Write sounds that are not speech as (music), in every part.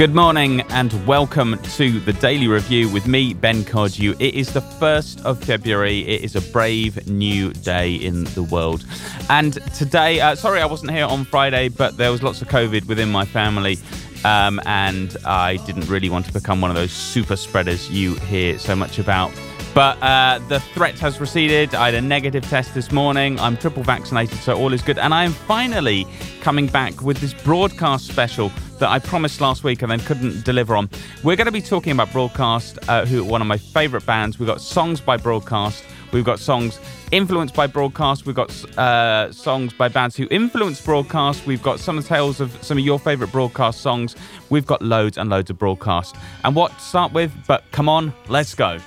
Good morning and welcome to the Daily Review with me, Ben Cardew. It is the 1st of February. It is a brave new day in the world. And today, uh, sorry I wasn't here on Friday, but there was lots of COVID within my family. Um, and I didn't really want to become one of those super spreaders you hear so much about. But uh, the threat has receded. I had a negative test this morning. I'm triple vaccinated, so all is good. And I am finally coming back with this broadcast special that I promised last week and then couldn't deliver on. We're going to be talking about Broadcast, uh, who are one of my favourite bands. We've got songs by Broadcast. We've got songs influenced by Broadcast. We've got uh, songs by bands who influenced Broadcast. We've got some of the tales of some of your favourite Broadcast songs. We've got loads and loads of Broadcast. And what to start with? But come on, let's go.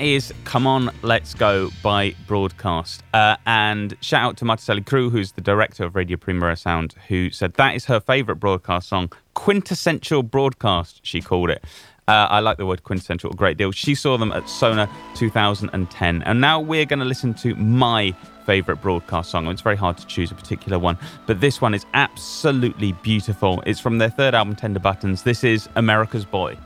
Is Come On, Let's Go by Broadcast. Uh, and shout out to Marticelli Crew, who's the director of Radio Primavera Sound, who said that is her favourite broadcast song. Quintessential broadcast, she called it. Uh, I like the word quintessential a great deal. She saw them at Sónar 2010. And now we're going to listen to my favourite broadcast song. It's very hard to choose a particular one, but this one is absolutely beautiful. It's from their third album, Tender Buttons. This is America's Boy.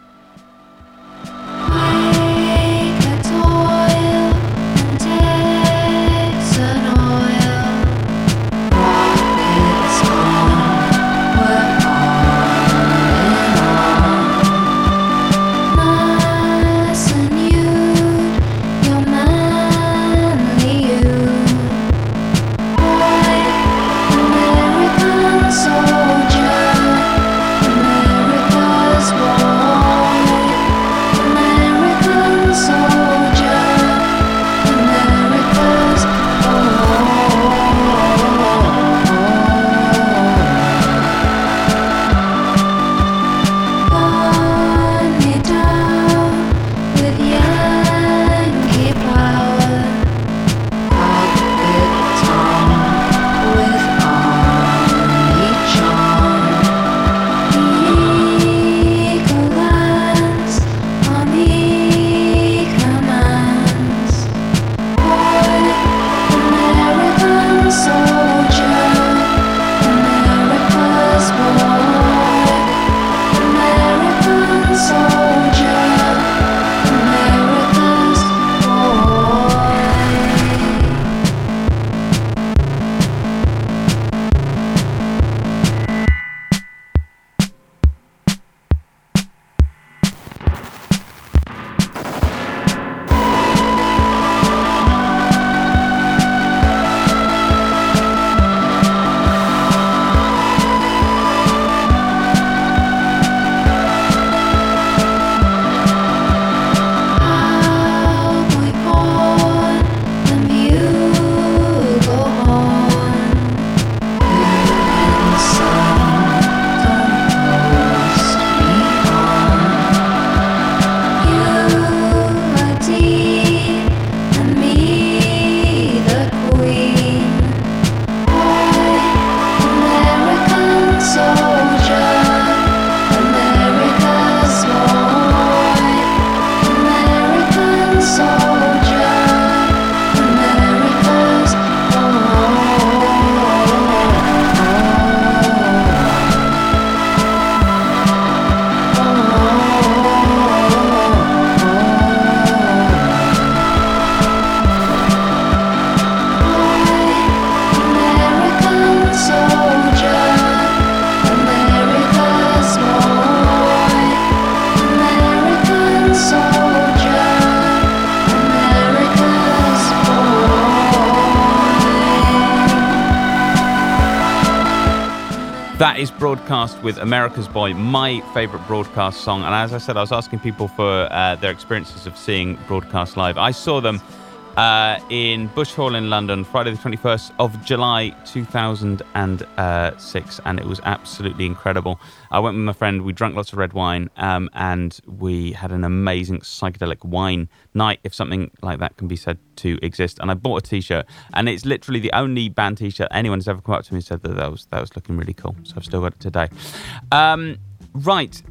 Is broadcast with America's Boy, my favourite broadcast song. And as I said, I was asking people for uh, their experiences of seeing broadcast live. I saw them uh, in Bush Hall in London, Friday the 21st of July 2006, and it was absolutely incredible. I went with my friend, we drank lots of red wine, um, and we had an amazing psychedelic wine night, if something like that can be said to exist. And I bought a t shirt, and it's literally the only band t shirt anyone has ever come up to me and said that that was, that was looking really cool. So I've still got it today. Um, right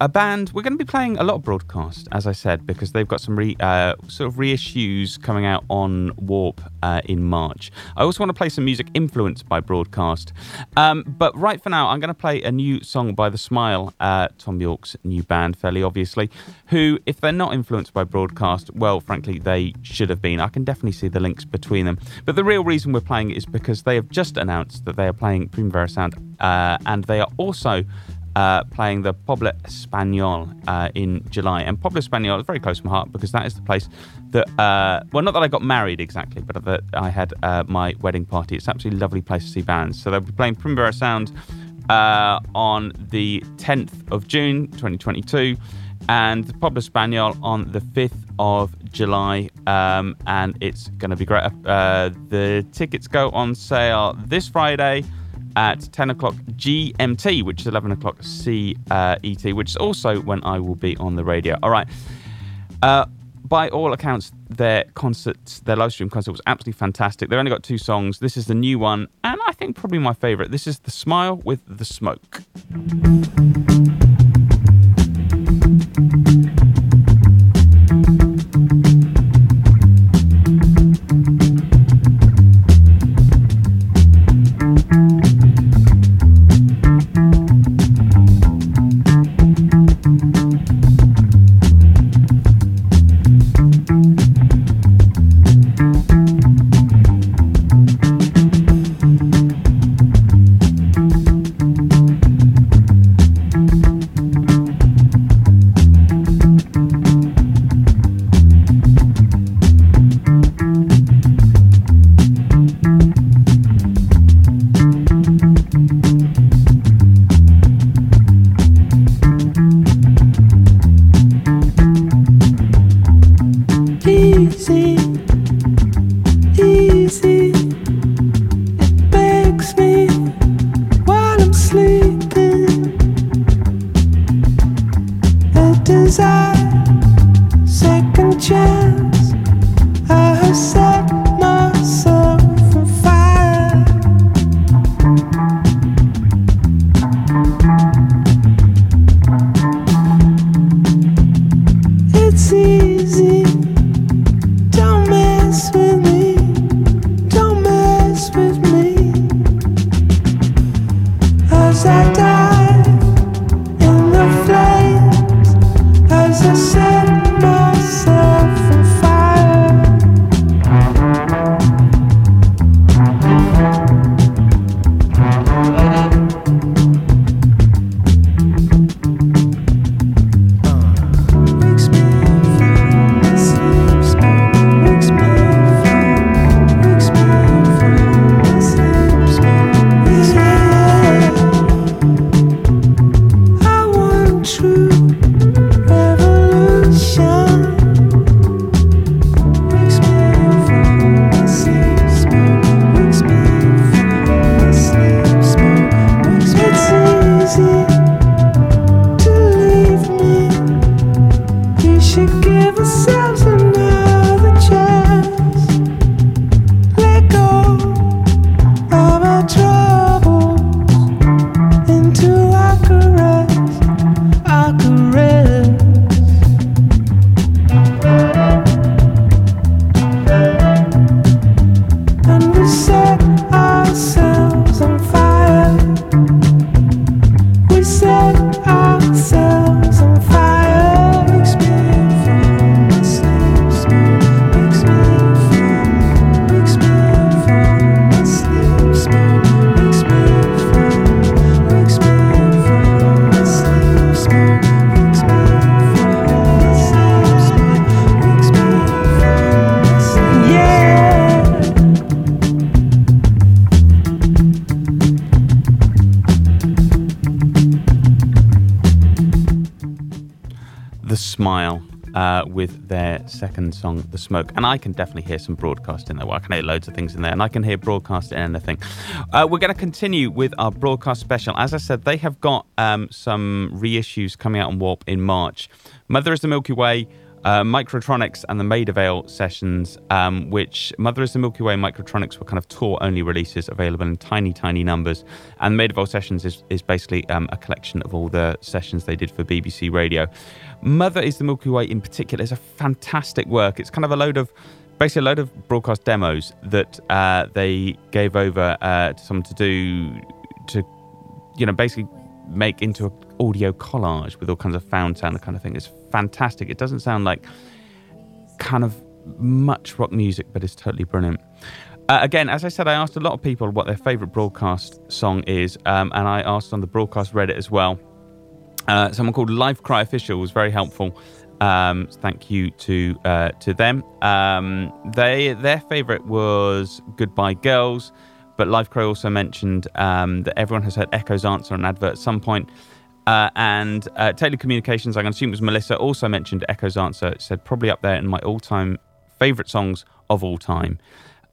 a band we're going to be playing a lot of broadcast as i said because they've got some re, uh, sort of reissues coming out on warp uh, in march. I also want to play some music influenced by broadcast. Um, but right for now i'm going to play a new song by the smile uh, thom yorke's new band fairly obviously who if they're not influenced by broadcast well frankly they should have been. I can definitely see the links between them. But the real reason we're playing is because they have just announced that they are playing primavera sound uh, and they are also uh, playing the Poble Espanyol uh, in July. And Poble Espanyol is very close to my heart because that is the place that, uh, well, not that I got married exactly, but that I had uh, my wedding party. It's absolutely lovely place to see bands. So they'll be playing Primavera Sound uh, on the 10th of June 2022 and the Poble Espanyol on the 5th of July, um, and it's going to be great. Uh, the tickets go on sale this Friday at 10 o'clock GMT, which is 11 o'clock CET, which is also when I will be on the radio. All right. Uh, by all accounts, their concert, their live stream concert was absolutely fantastic. They've only got two songs. This is the new one, and I think probably my favorite. This is The Smile with the Smoke. Song, The Smoke. And I can definitely hear some broadcast in there. Well, I can hear loads of things in there, and I can hear broadcast in anything. Uh, we're going to continue with our broadcast special. As I said, they have got um, some reissues coming out on Warp in March. Mother is the Milky Way. Uh, Microtronics and the Maida Vale sessions, um, which Mother is the Milky Way Microtronics were kind of tour only releases available in tiny, tiny numbers. And Maida Vale sessions is, is basically um, a collection of all the sessions they did for BBC Radio. Mother is the Milky Way in particular is a fantastic work. It's kind of a load of basically a load of broadcast demos that uh, they gave over uh, to someone to do to you know basically make into an audio collage with all kinds of found sound the kind of thing. It's fantastic. It doesn't sound like kind of much rock music, but it's totally brilliant. Uh, again, as I said, I asked a lot of people what their favourite broadcast song is, um, and I asked on the broadcast Reddit as well. Uh, someone called Life Cry Official was very helpful. Um, thank you to uh, to them. Um, they their favourite was Goodbye Girls, but Life Cry also mentioned um, that everyone has heard Echo's answer on an advert at some point. Uh, and uh, Taylor Communications, I can assume it was Melissa, also mentioned Echo's answer. It said probably up there in my all-time favourite songs of all time.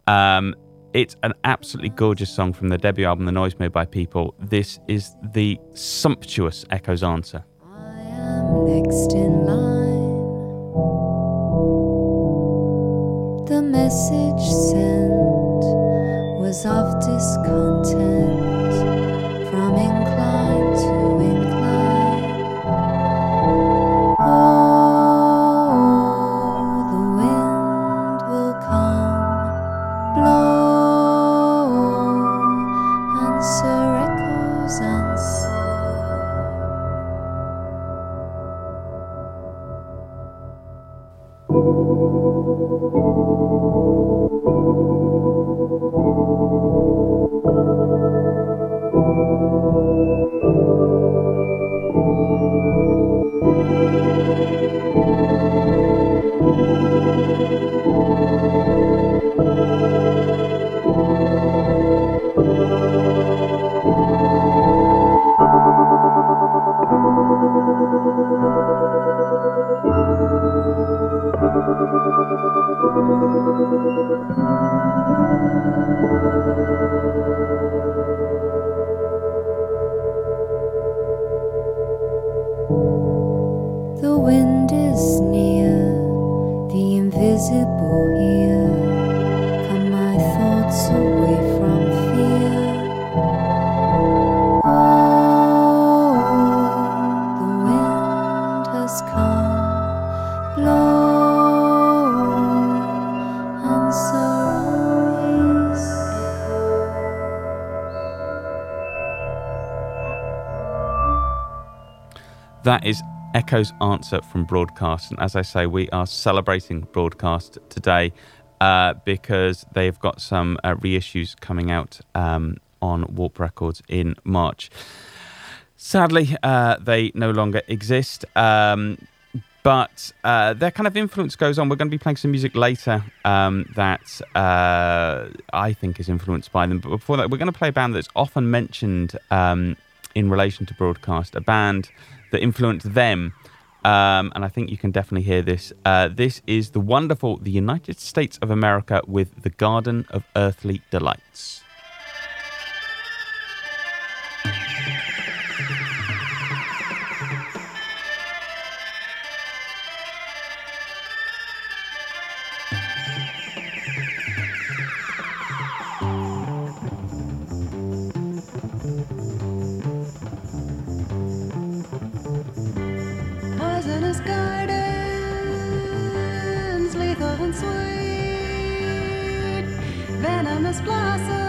Um, it's an absolutely gorgeous song from the debut album, The Noise Made by People. This is the sumptuous Echo's answer. I am next in line. The message sent was of discontent from incline Echo's answer from Broadcast. And as I say, we are celebrating Broadcast today uh, because they've got some uh, reissues coming out um, on Warp Records in March. Sadly, uh, they no longer exist. Um, but uh, their kind of influence goes on. We're going to be playing some music later um, that uh, I think is influenced by them. But before that, we're going to play a band that's often mentioned um, in relation to broadcast, a band that influenced them. Um, and I think you can definitely hear this. Uh, this is the wonderful The United States of America with The Garden of Earthly Delights. Sweet, venomous blossoms,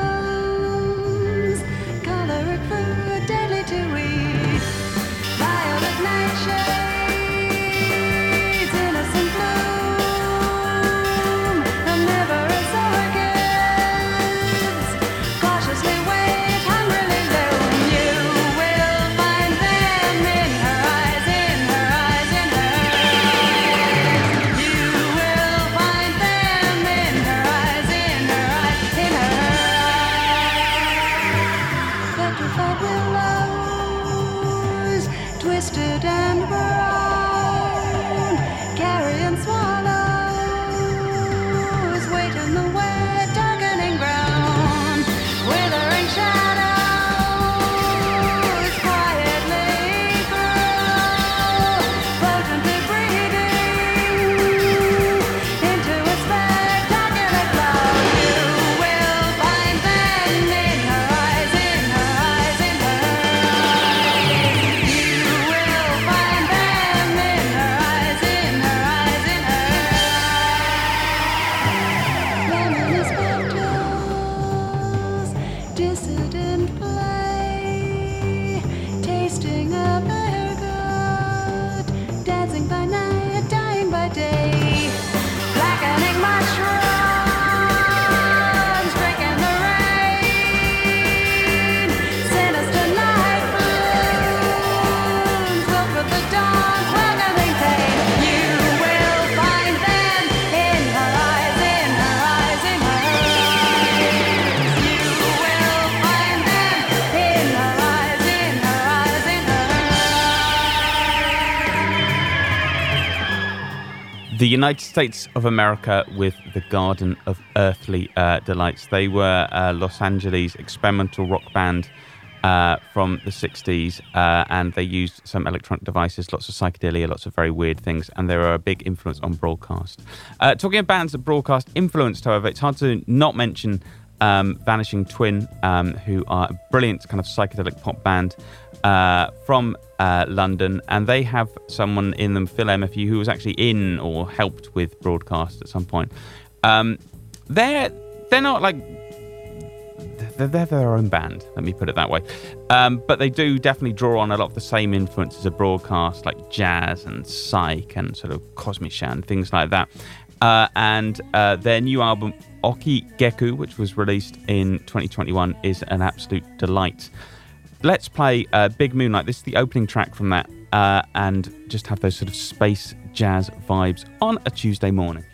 the United States of America with the Garden of Earthly uh, Delights. They were a Los Angeles experimental rock band uh, from the 60s, uh, and they used some electronic devices, lots of psychedelia, lots of very weird things, and they were a big influence on broadcast. Uh, talking of bands that broadcast influenced, however, it's hard to not mention um, Vanishing Twin, um, who are a brilliant kind of psychedelic pop band uh, from uh, London, and they have someone in them, Phil MFU, who was actually in or helped with broadcast at some point. Um, they're they're not like they're, their own band. Let me put it that way. Um, but they do definitely draw on a lot of the same influences of broadcast, like jazz and psych and sort of Kosmishan, things like that. Uh, and uh, their new album, Ookii Gekkou, which was released in 2021, is an absolute delight. Let's play uh, Big Moonlight. This is the opening track from that, uh, and just have those sort of space jazz vibes on a Tuesday morning.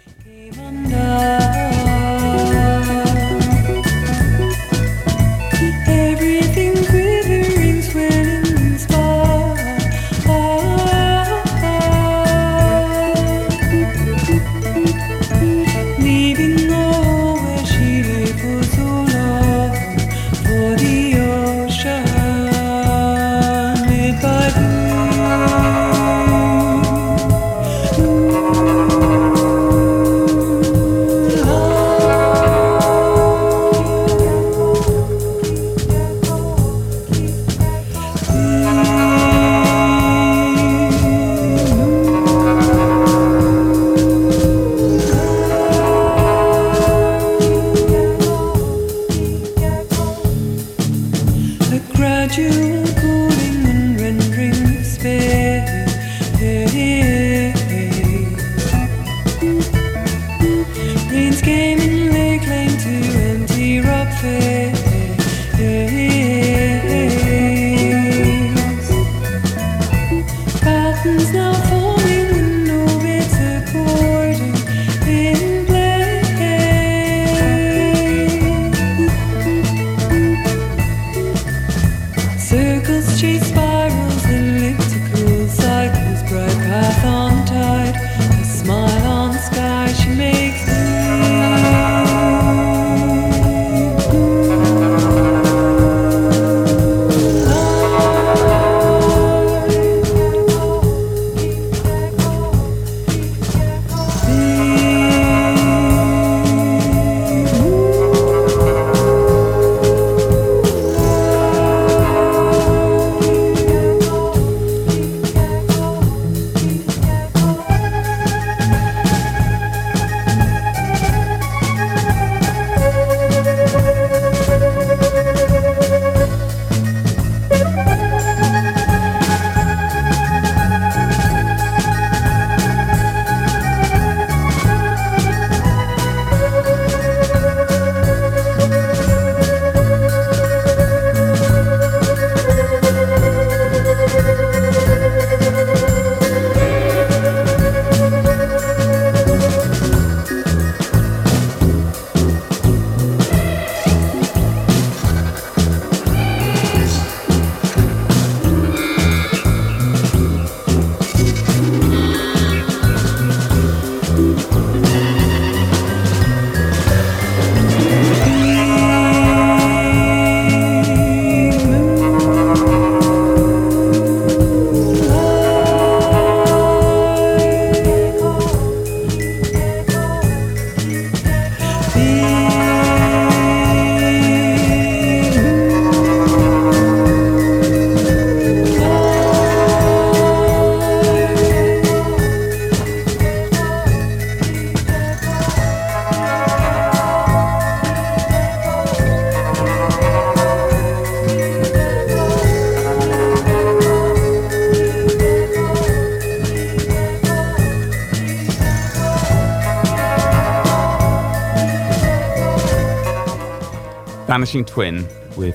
Vanishing Twin with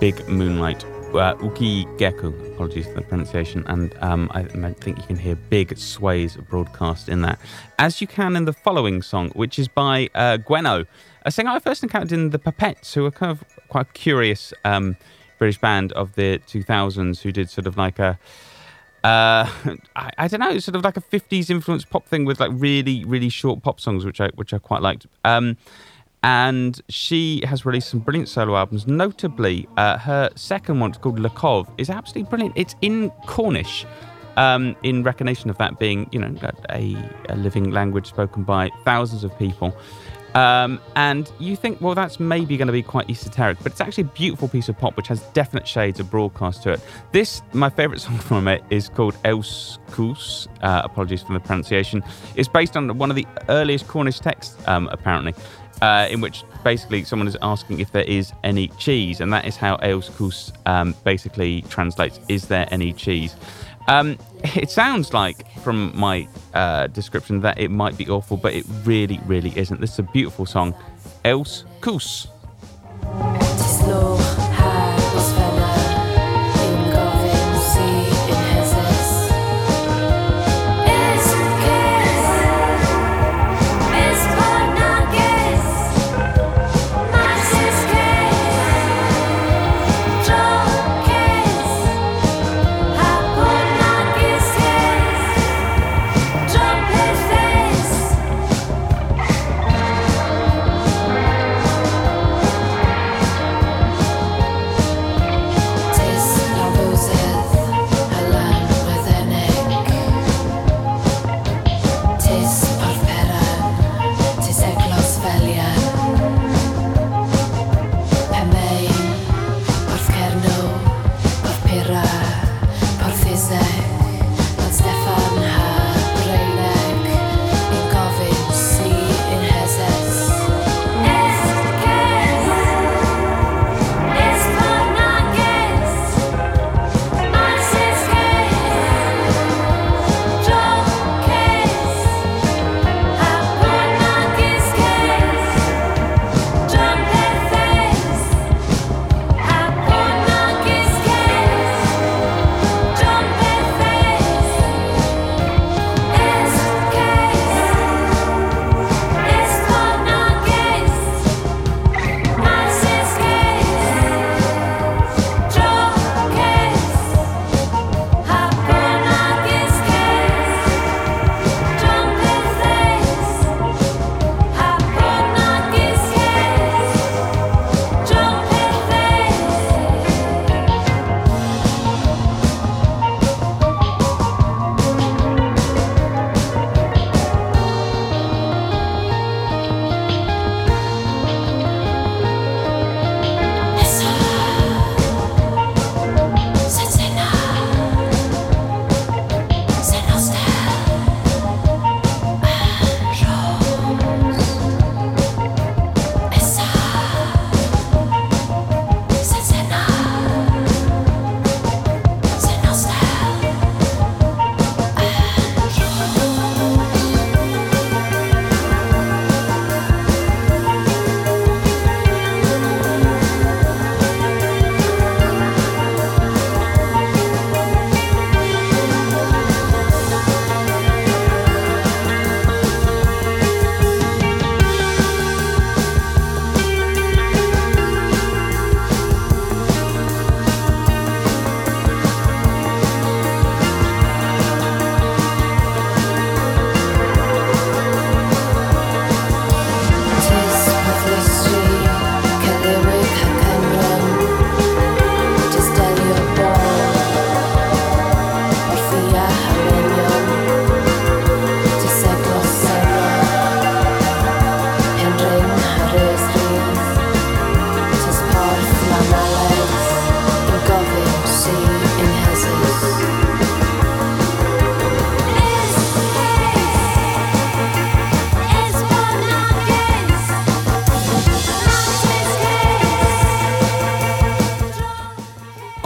Big Moonlight. Uh, Ookii Gekkou, apologies for the pronunciation, and um, I, think you can hear big sways broadcast in that, as you can in the following song, which is by uh, Gwenno, a singer I first encountered in the Pipettes, who are kind of quite a curious um, British band of the 2000s who did sort of like a uh, (laughs) I, I don't know, sort of like a 50s influenced pop thing with like really, really short pop songs, which I which I quite liked. Um, and she has released some brilliant solo albums. Notably, uh, her second one, called Le Kov, is absolutely brilliant. It's in Cornish, um, in recognition of that being, you know, a, a living language spoken by thousands of people. Um, and you think, well, that's maybe going to be quite esoteric, but it's actually a beautiful piece of pop which has definite shades of broadcast to it. This, my favourite (laughs) song from it, is called Eus Keus. Uh, apologies for the pronunciation. It's based on one of the earliest Cornish texts, um, apparently, uh, in which basically someone is asking if there is any cheese, and that is how Eus Keus um, basically translates: "Is there any cheese?" Um, it sounds like, from my uh, description, that it might be awful, but it really, really isn't. This is a beautiful song. Els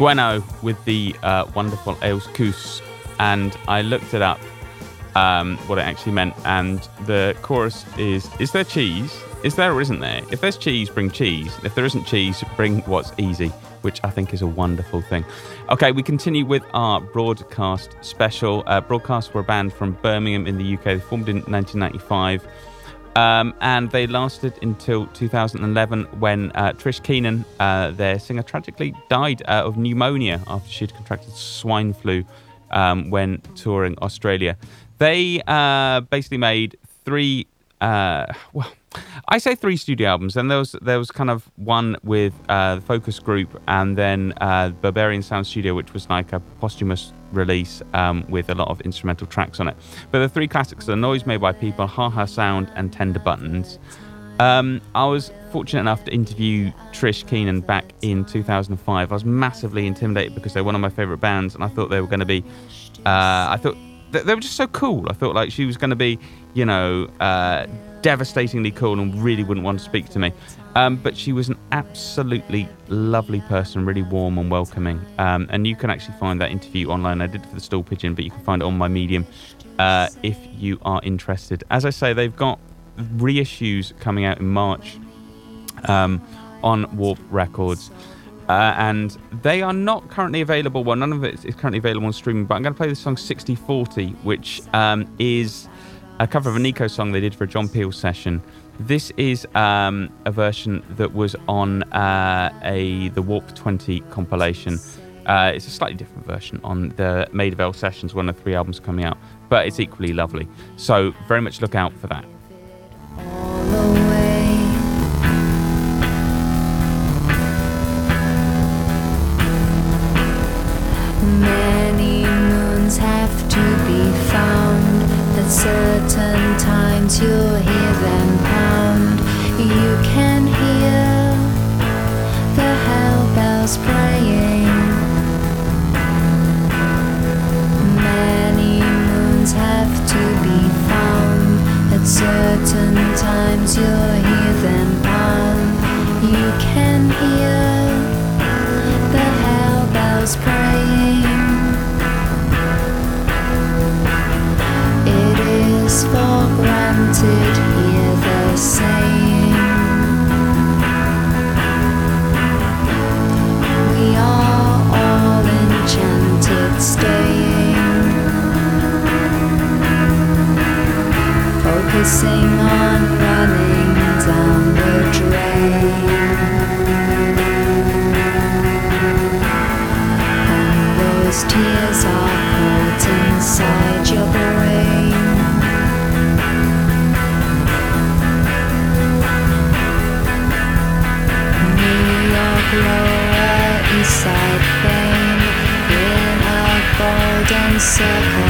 Gwenno with the uh, wonderful Eus Keus, and I looked it up, um, what it actually meant, and the chorus is: "Is there cheese? Is there or isn't there? If there's cheese, bring cheese. If there isn't cheese, bring what's easy." Which I think is a wonderful thing. Okay, we continue with our broadcast special. Uh, broadcast were a band from Birmingham in the UK. They formed in 1995. Um, and they lasted until 2011 when uh, Trish Keenan, uh, their singer, tragically died uh, of pneumonia after she'd contracted swine flu um, when touring Australia. They uh, basically made three. Uh, well, I say three studio albums. Then there was there was kind of one with uh, the Focus Group, and then Berberian Sound Studio, which was like a posthumous release um, with a lot of instrumental tracks on it. But the three classics are Noise Made by People, Ha Ha Sound, and Tender Buttons. Um, I was fortunate enough to interview Trish Keenan back in 2005. I was massively intimidated because they're one of my favourite bands, and I thought they were going to be. Uh, I thought they, they were just so cool. I thought like she was going to be, you know, uh, devastatingly cool and really wouldn't want to speak to me. Um, but she was an absolutely lovely person, really warm and welcoming. Um, and you can actually find that interview online. I did it for the Stool Pigeon, but you can find it on my Medium uh, if you are interested. As I say, they've got reissues coming out in March um, on Warp Records. Uh, and they are not currently available. Well, none of it is currently available on streaming, but I'm going to play the song 6040, which um, is a cover of a Nico song they did for a John Peel session. This is um, a version that was on uh, a the Warp 20 compilation. Uh, it's a slightly different version on the Maida Vale sessions, one of three albums coming out, but it's equally lovely. So very much look out for that. Many moons have to be found. At certain times you'll times you'll hear them um, pound. You can hear the hell bells praying. It is for granted, hear the saying. We are all enchanted, staying. Focusing on inside your brain. New York lower east side fame in a golden circle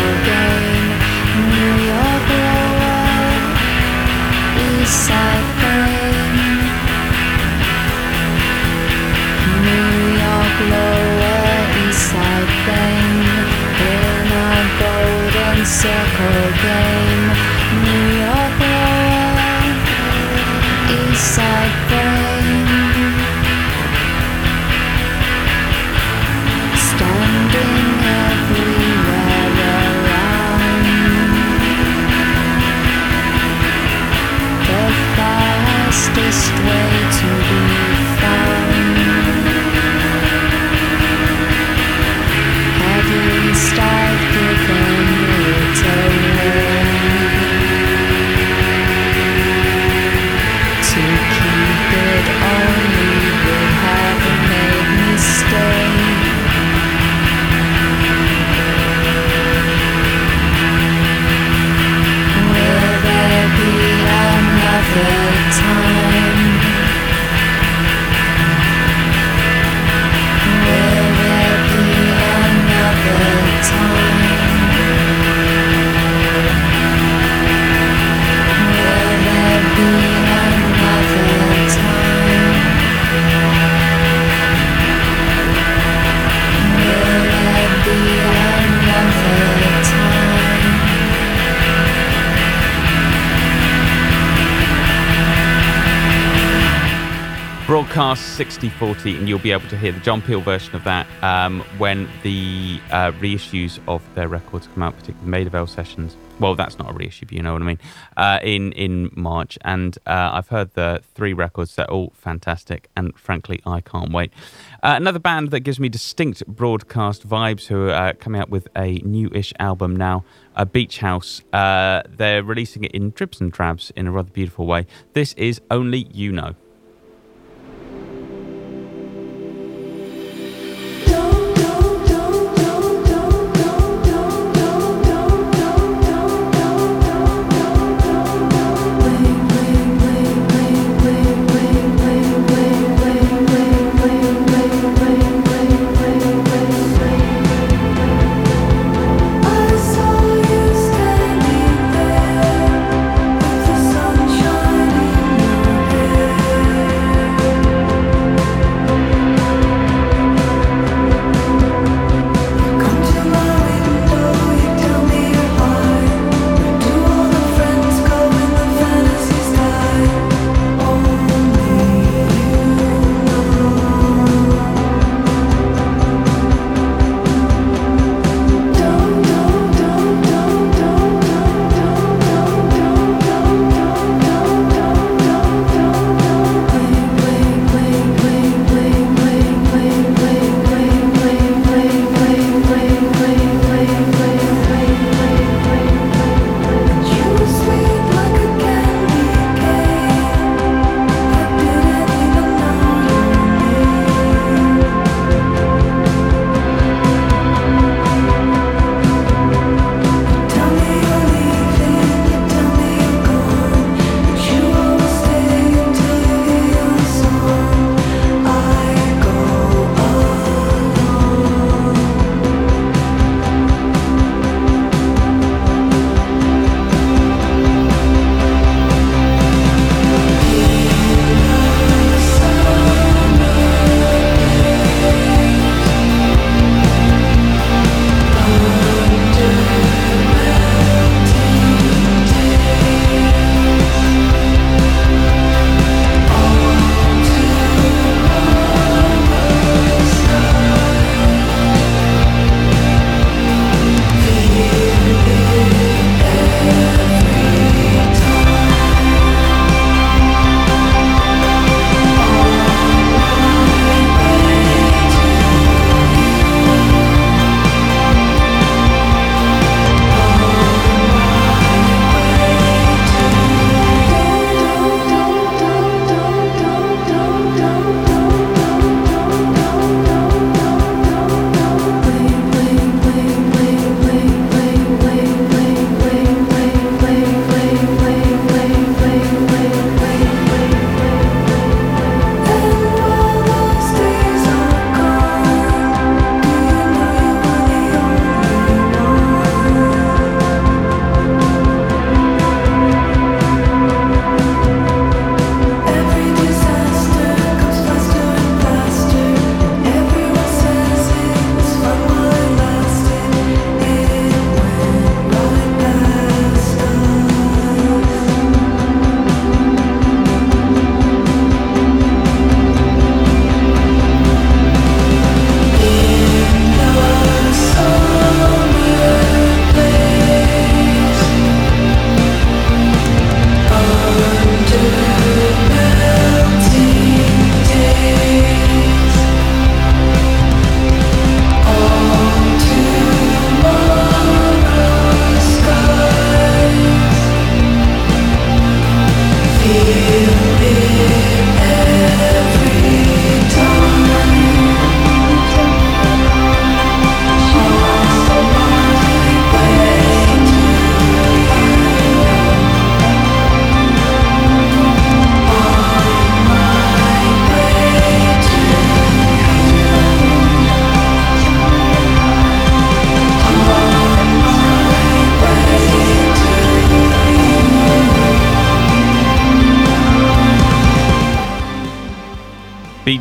SD40, and you'll be able to hear the John Peel version of that um, when the uh, reissues of their records come out, particularly Maida Vale sessions. Well, that's not a reissue, but you know what I mean. Uh, in in March, and uh, I've heard the three records. They're all fantastic, and frankly, I can't wait. Uh, another band that gives me distinct broadcast vibes, who are uh, coming out with a new-ish album now. A Beach House. they're releasing it in dribs and drabs in a rather beautiful way. This is Only You Know.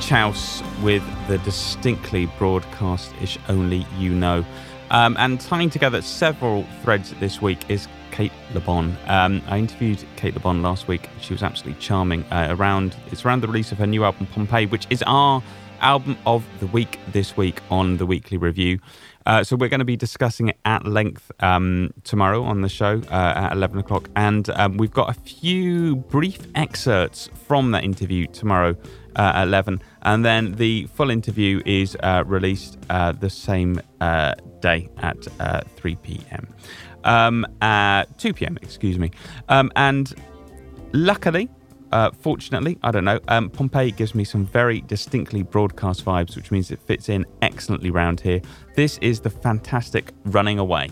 House with the distinctly broadcast ish only you know. Um, and tying together several threads this week is Kate LeBon. Um, I interviewed Cate Le Bon last week. She was absolutely charming. Uh, around it's around the release of her new album Pompeii, which is our album of the week this week on the weekly review. Uh, so we're going to be discussing it at length um, tomorrow on the show uh, at 11 o'clock. And um, we've got a few brief excerpts from that interview tomorrow uh, at 11. And then the full interview is uh, released uh, the same uh, day at uh, 3 p.m. Um, uh, 2 p.m., excuse me. Um, and luckily, uh, fortunately, I don't know, um, Pompeii gives me some very distinctly broadcast vibes, which means it fits in excellently round here. This is the fantastic Running Away.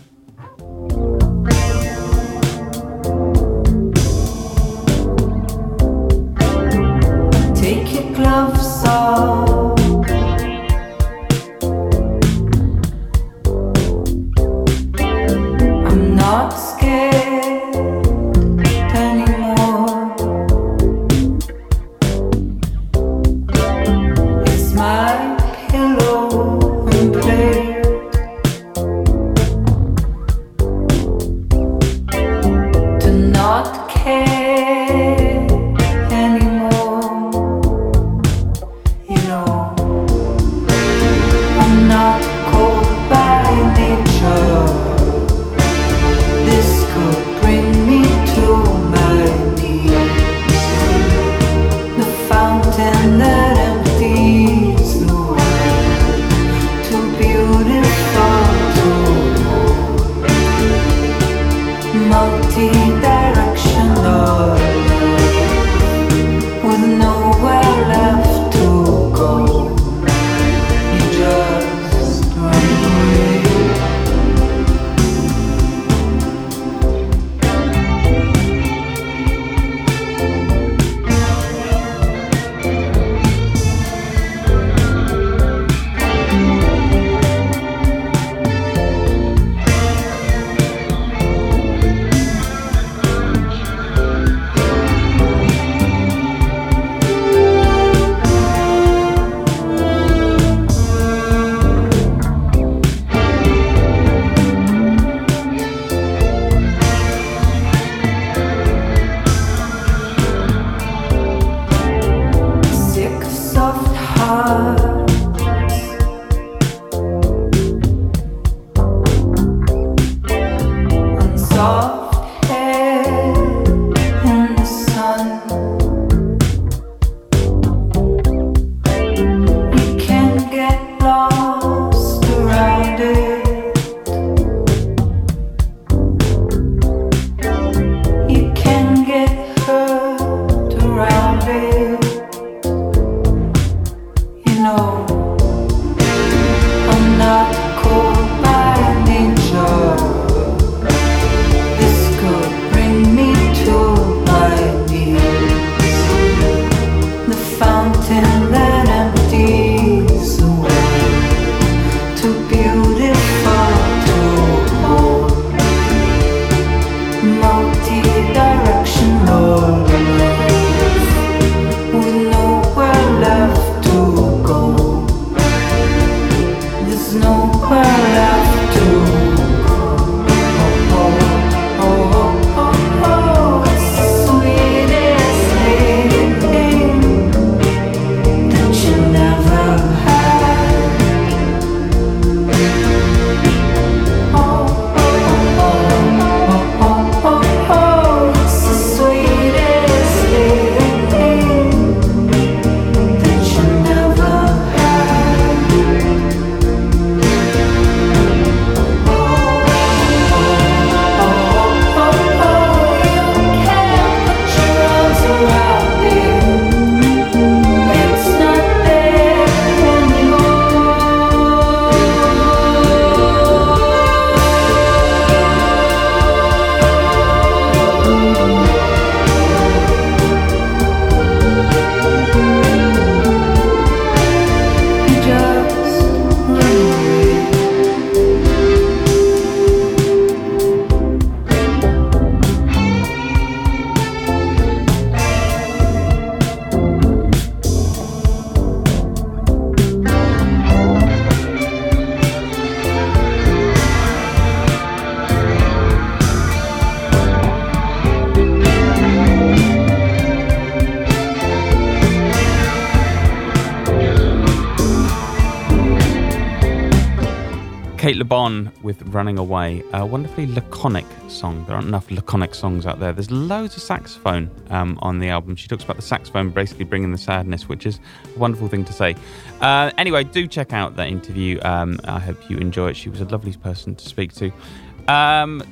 I'm not scared Cate Le Bon with Running Away, a wonderfully laconic song. There aren't enough laconic songs out there. There's loads of saxophone um, on the album. She talks about the saxophone basically bringing the sadness, which is a wonderful thing to say. Uh, anyway, do check out that interview. Um, I hope you enjoy it. She was a lovely person to speak to. Um,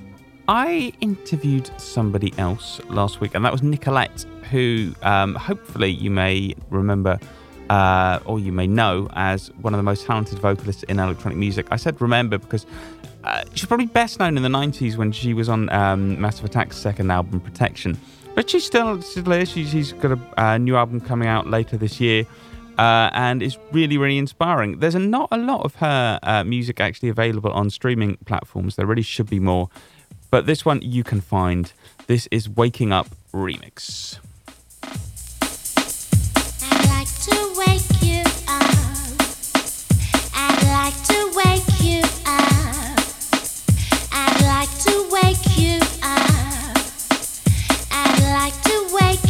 I interviewed somebody else last week, and that was Nicolette, who um, hopefully you may remember uh, or you may know as one of the most talented vocalists in electronic music. I said remember because uh, she's probably best known in the 90s when she was on um, Massive Attack's second album, Protection. But she's still, still is. She's, she's got a new album coming out later this year. Uh, and it's really, really inspiring. There's not a lot of her uh, music actually available on streaming platforms. There really should be more. But this one you can find. This is Waking Up Remix. To wake you up. I'd like to wake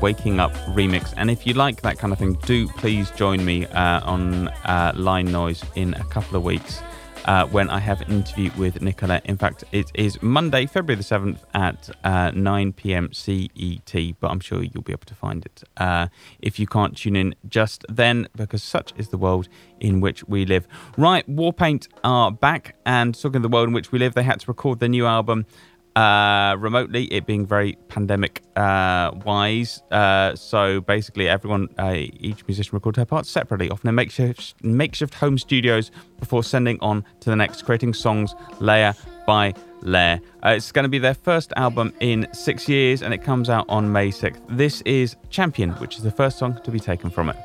Waking Up Remix. And if you like that kind of thing, do please join me uh, on uh, Line Noise in a couple of weeks uh, when I have an interview with Nicolette. In fact, it is Monday, February the 7th at uh, 9 pm CET, but I'm sure you'll be able to find it uh, if you can't tune in just then, because such is the world in which we live. Right, Warpaint are back, and talking of the world in which we live, they had to record their new album uh, remotely, it being very pandemic uh, wise. Uh, so basically, everyone, uh, each musician recorded their parts separately, often in makeshift, makeshift home studios before sending on to the next, creating songs layer by layer. Uh, it's going to be their first album in six years, and it comes out on May 6th. This is Champion, which is the first song to be taken from it.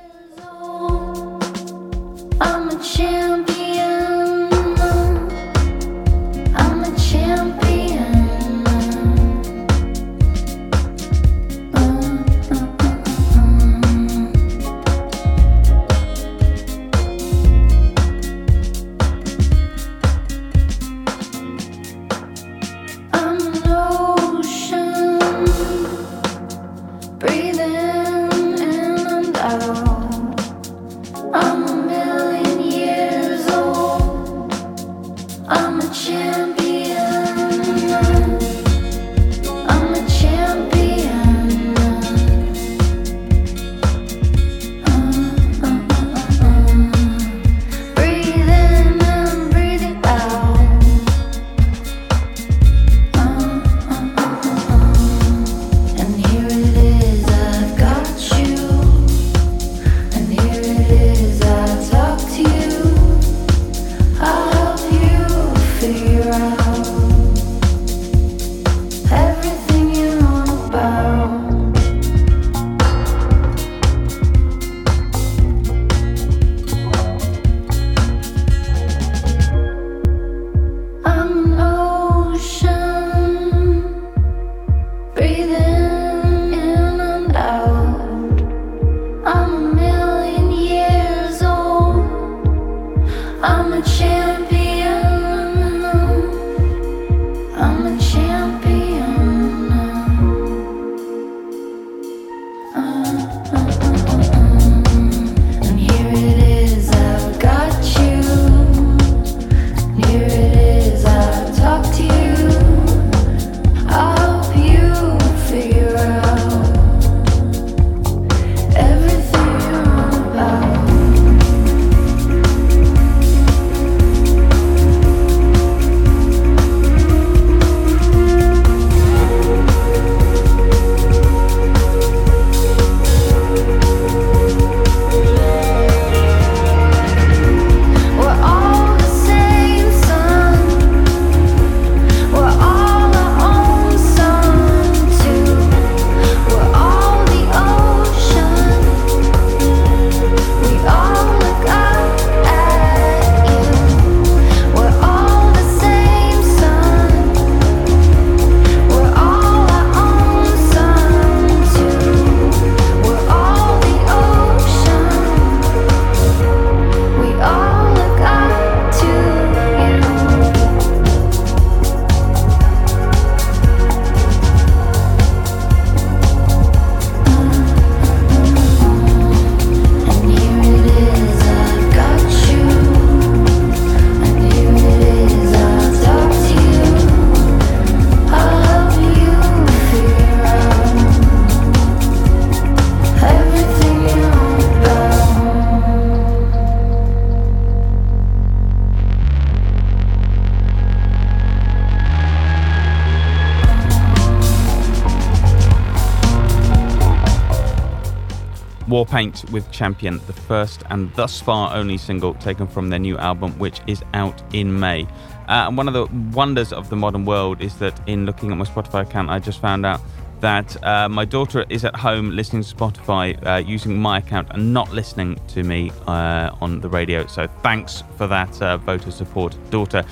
Warpaint with Champion, the first and thus far only single taken from their new album, which is out in May. Uh, and one of the wonders of the modern world is that in looking at my Spotify account, I just found out that uh, my daughter is at home listening to Spotify uh, using my account and not listening to me uh, on the radio. So thanks for that uh, vote of support, daughter.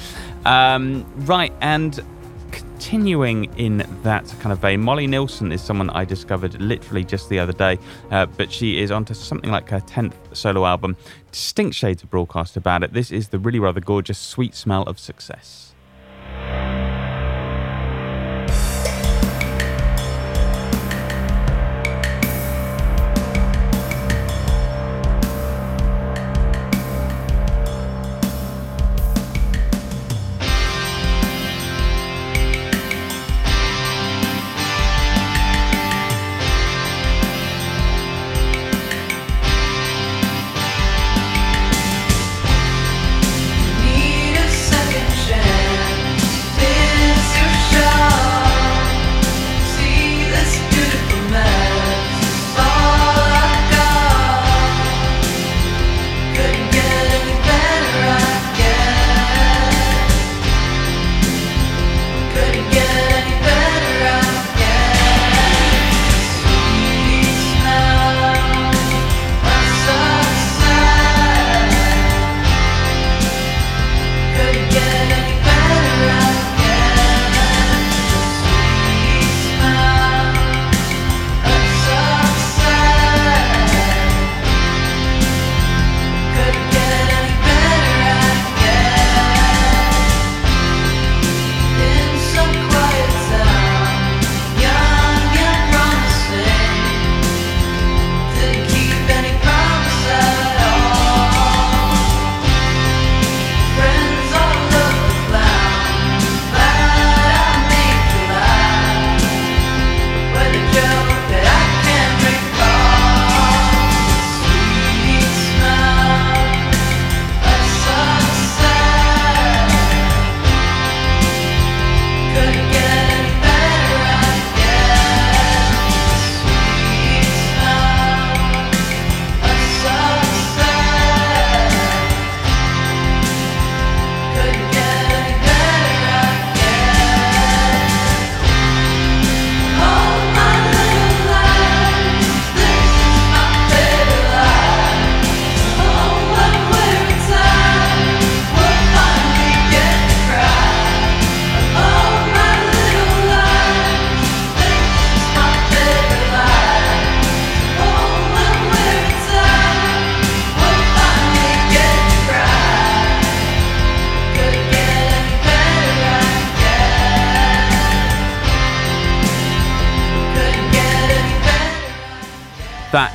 Um, right, and continuing in that kind of vein, Molly Nilsson is someone I discovered literally just the other day, uh, but she is onto something like her 10th solo album. Distinct shades of broadcast about it. This is the really rather gorgeous Sweet Smell of Success.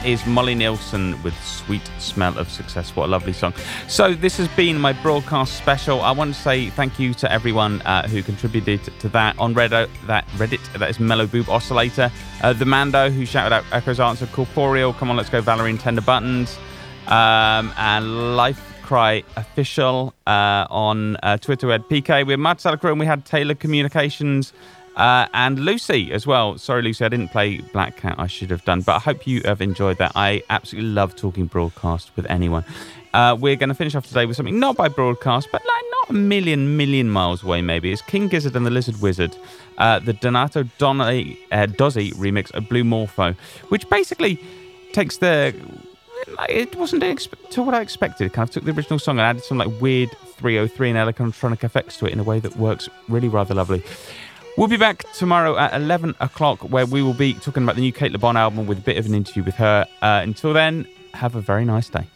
Is Molly Nilsson with Sweet Smell of Success. What a lovely song. So, this has been my broadcast special. I want to say thank you to everyone uh, who contributed to that on Reddit. That Reddit, that is Mellow Boob Oscillator. Uh, the Mando, who shouted out Echo's answer, Corporeal, Come on, let's go, Valerie and Tender Buttons. Um, and Life Cry Official uh, on uh, Twitter. Had PK, we had Mad Salakru, and we had Taylor Communications. Uh, and Lucy as well. Sorry, Lucy, I didn't play Black Cat. I should have done, but I hope you have enjoyed that. I absolutely love talking broadcast with anyone. Uh, we're going to finish off today with something not by broadcast, but like not a million, million miles away, maybe. It's King Gizzard and the Lizard Wizard, uh, the Donato Donnelly, uh, Dozzy remix of Blue Morpho, which basically takes the. Like, it wasn't to what I expected. It kind of took the original song and added some like weird 303 and electronic effects to it in a way that works really rather lovely. We'll be back tomorrow at 11 o'clock where we will be talking about the new Cate Le Bon album with a bit of an interview with her. Uh, until then, have a very nice day.